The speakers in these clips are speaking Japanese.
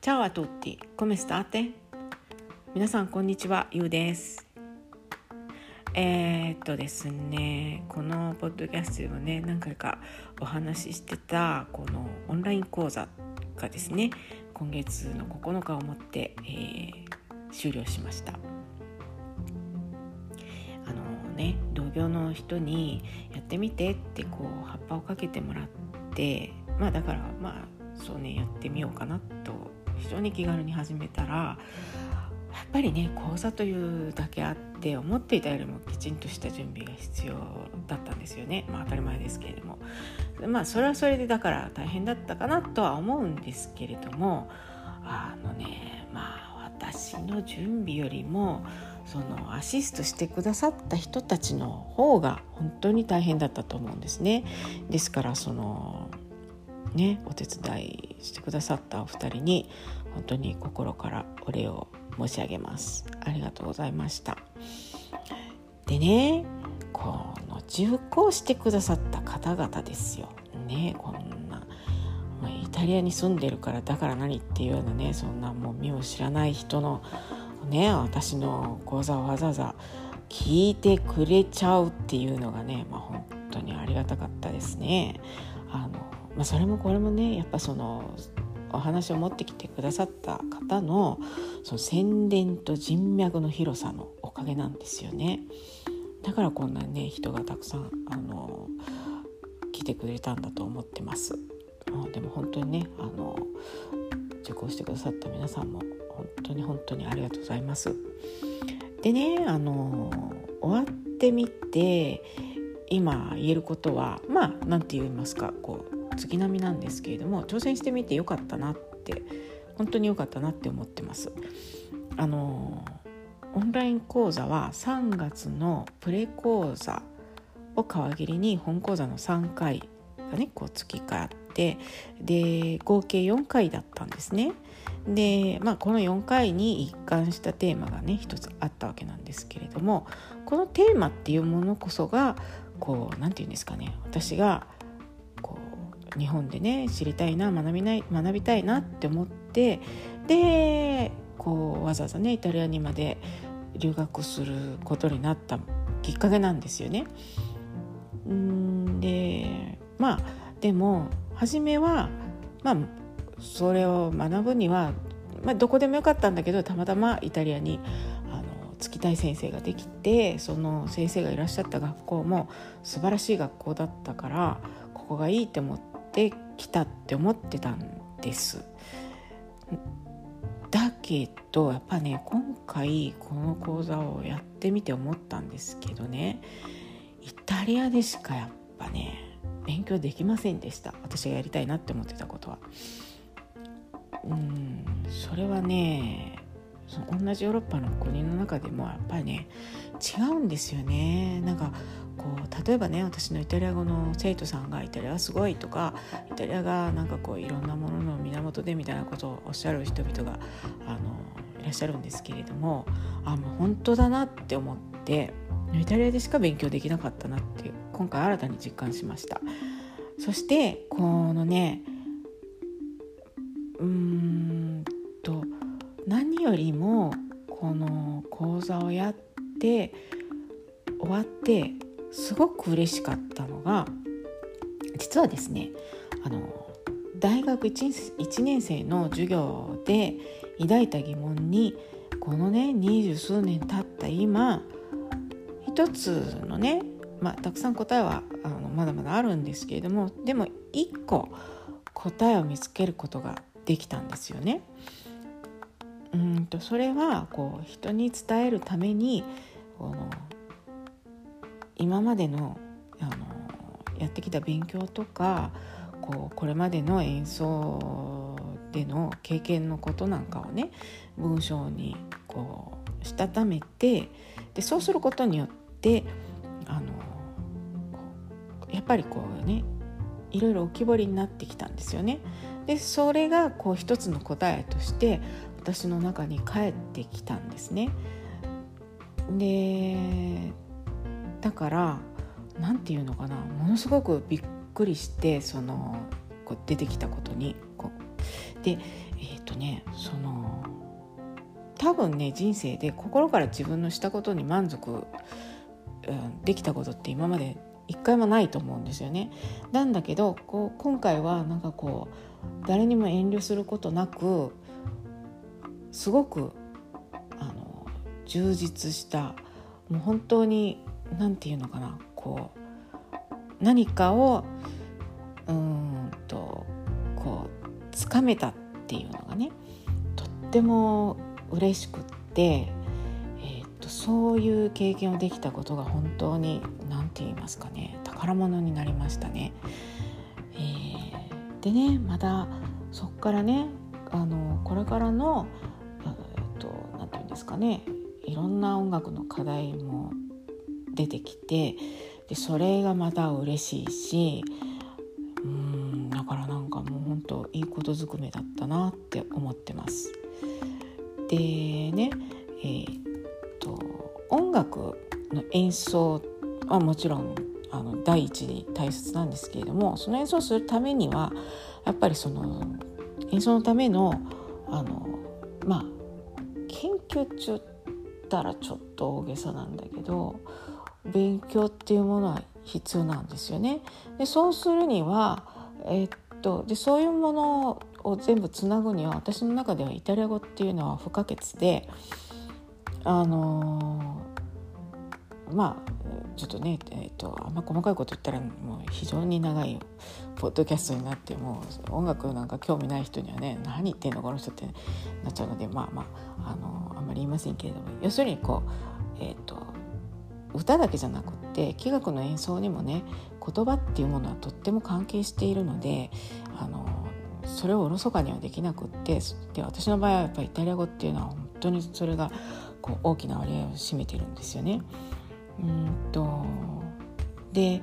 Ciao a tutti, come state? 皆さんこんにちは、ゆうです。えー、っとですね、このポッドキャストでもね、何回かお話ししてたこのオンライン講座がですね、今月の9日をもって、えー終了しました。あのね、同業の人にやってみてってこう葉っぱをかけてもらって、まあだからまあそうねやってみようかなと非常に気軽に始めたらやっぱりね講座というだけあって思っていたよりもきちんとした準備が必要だったんですよねまあ当たり前ですけれどもまあそれはそれでだから大変だったかなとは思うんですけれどもあのねまあ私の準備よりもそのアシストしてくださった人たちの方が本当に大変だったと思うんですね。ですからそのねお手伝いしてくださったお二人に本当に心からお礼を申し上げます。ありがとうございました。でねこの受講してくださった方々ですよ。ねこんなイタリアに住んでるからだから何っていうようなねそんなもう身を知らない人のね私の講座をわざわざ聞いてくれちゃうっていうのがね、まあ、本当にありがたかったですね。あのまあ、それもこれもねやっぱそのお話を持ってきてくださった方のその宣伝と人脈の広さのおかげなんですよね。だからこんなね人がたくさんあの来てくれたんだと思ってます。あでも本当にねあの受講してくださった皆さんも本当に本当にありがとうございます。でねあの終わってみて今言えることはまあ何て言いますかこう月並みなんですけれども挑戦してみてよかったなって本当によかったなって思ってます。あのオンライン講座は3月のプレ講座を皮切りに本講座の3回がねこう月があってで合計4回だったんですね。でまあこの4回に一貫したテーマがね一つあったわけなんですけれどもこのテーマっていうものこそがこう何て言うんですかね私が日本でね知りたいな学びない学びたいなって思ってでこうわざわざねイタリアにまで留学することになったきっかけなんですよね。んでまあでも初めはまあそれを学ぶには、まあ、どこでもよかったんだけどたまたまイタリアにあのつきたい先生ができてその先生がいらっしゃった学校も素晴らしい学校だったからここがいいって思って来たって思ってたんです。だけどやっぱね今回この講座をやってみて思ったんですけどねイタリアでしかやっぱね勉強できませんでした私がやりたいなって思ってたことは。うんそれはねその同じヨーロッパの国の中でもやっぱりね違うんですよね。なんかこう例えばね私のイタリア語の生徒さんがイタリアはすごいとかイタリアがなんかこういろんなものの源でみたいなことをおっしゃる人々があのいらっしゃるんですけれどもあもう本当だなって思ってイタリアでしか勉強できなかったなって今回新たに実感しました。そしてこのねうんよりもこの講座をやって終わってすごく嬉しかったのが実はですねあの大学 1, 1年生の授業で抱いた疑問にこのね二十数年経った今一つのね、まあ、たくさん答えはあのまだまだあるんですけれどもでも一個答えを見つけることができたんですよね。うんとそれはこう人に伝えるためにこの今までのあのやってきた勉強とかこうこれまでの演奏での経験のことなんかをね文章にこうしたためてでそうすることによってあのやっぱりこうねいろいろ浮き彫りになってきたんですよね。でそれがこう一つの答えとして私の中に返ってきたんですね。でだから何て言うのかなものすごくびっくりしてそのこう出てきたことにこうでえっ、ー、とねその多分ね人生で心から自分のしたことに満足、うん、できたことって今まで一回もないと思うんですよね。なんだけどこう今回はなんかこう誰にも遠慮することなくすごくあの充実したもう本当に何て言うのかなこう何かをうんとこうつかめたっていうのがねとっても嬉しくって、えー、っとそういう経験をできたことが本当に何て言いますかね宝物になりましたね。えー、でねまたそっからねあのこれからの、ですかねいろんな音楽の課題も出てきてでそれがまた嬉しいしうんだからなんかもう本当いいことずくめだったなって思ってます。でねえー、っと音楽の演奏はもちろんあの第一に大切なんですけれどもその演奏するためにはやっぱりその演奏のためのあのまあ研究中ったらちょっと大げさなんだけど勉強っていうものは必要なんですよね。でそうするには、えっとでそういうものを全部つなぐには私の中ではイタリア語っていうのは不可欠であのまあちょっとね、えーと、あんま細かいこと言ったらもう非常に長いポッドキャストになっても音楽なんか興味ない人にはね何言ってんのこの人ってなっちゃうのでまあまああのあんまり言いませんけれども要するにこう、えーと、歌だけじゃなくって器楽の演奏にもね言葉っていうものはとっても関係しているのであのそれをおろそかにはできなくってで私の場合はやっぱりイタリア語っていうのは本当にそれがこう大きな割合を占めてるんですよね。うんとで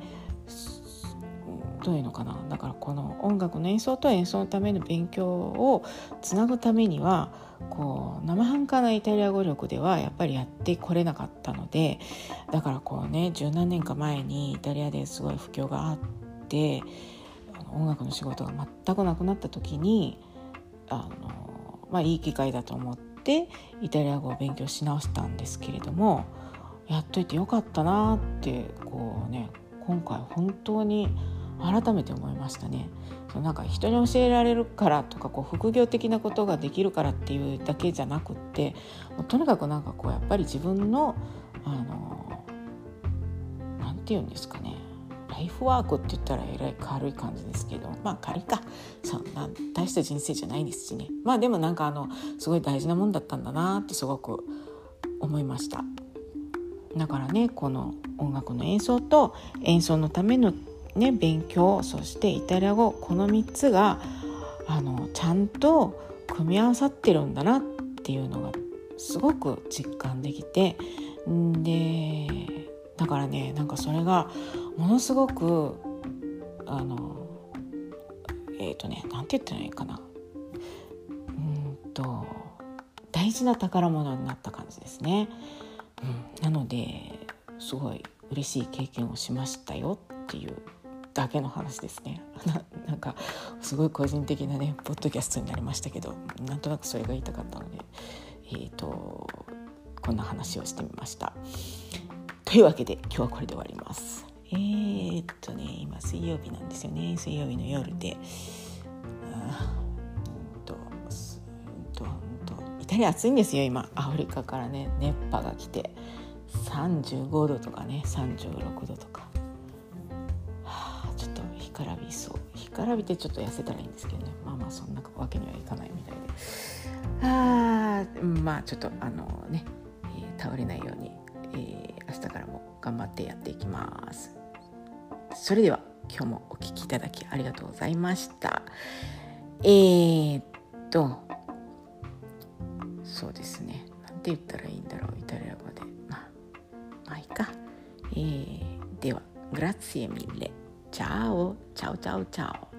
どういうのかな？だからこの音楽の演奏と演奏のための勉強をつなぐためにはこう生半可なイタリア語力ではやっぱりやってこれなかったのでだからこうね十何年か前にイタリアですごい不況があって音楽の仕事が全くなくなった時にあの、まあ、いい機会だと思ってイタリア語を勉強し直したんですけれどもやっといてよかったなってこうね今回本当に改めて思いましたね。そのなんか人に教えられるからとかこう副業的なことができるからっていうだけじゃなくってもうとにかくなんかこうやっぱり自分のあのなんて言うんですかねライフワークって言ったらえらい軽い感じですけどまあ軽いかそんな大した人生じゃないですしねまあでもなんかあのすごい大事なもんだったんだなってすごく思いました。だからねこの音楽の演奏と演奏のための、ね、勉強そしてイタリア語この3つがあのちゃんと組み合わさってるんだなっていうのがすごく実感できてでだからねなんかそれがものすごくあのえっ、ー、とね何て言ったらいいかなうんと大事な宝物になった感じですね。うん、なのですごい嬉しい経験をしましたよっていうだけの話ですね。なんかすごい個人的なねポッドキャストになりましたけどなんとなくそれが言いたかったのでえーと、こんな話をしてみました。というわけで今日はこれで終わります。えー、っとね今水曜日なんですよね。水曜日の夜でイタリア暑いんですよ今。アフリカからね熱波が来て。35度とかね36度とか、はあ、ちょっと干からびそう。干からびてちょっと痩せたらいいんですけどね。まあまあそんなわけにはいかないみたいで。あまあちょっとあのね、えー、倒れないように、えー、明日からも頑張ってやっていきます。それでは今日もお聴きいただきありがとうございました。えー、っとて言ったらいいんだろうイタリア語で。まあまあいいか、えー、では grazie mille ciao。ciao ciao ciao。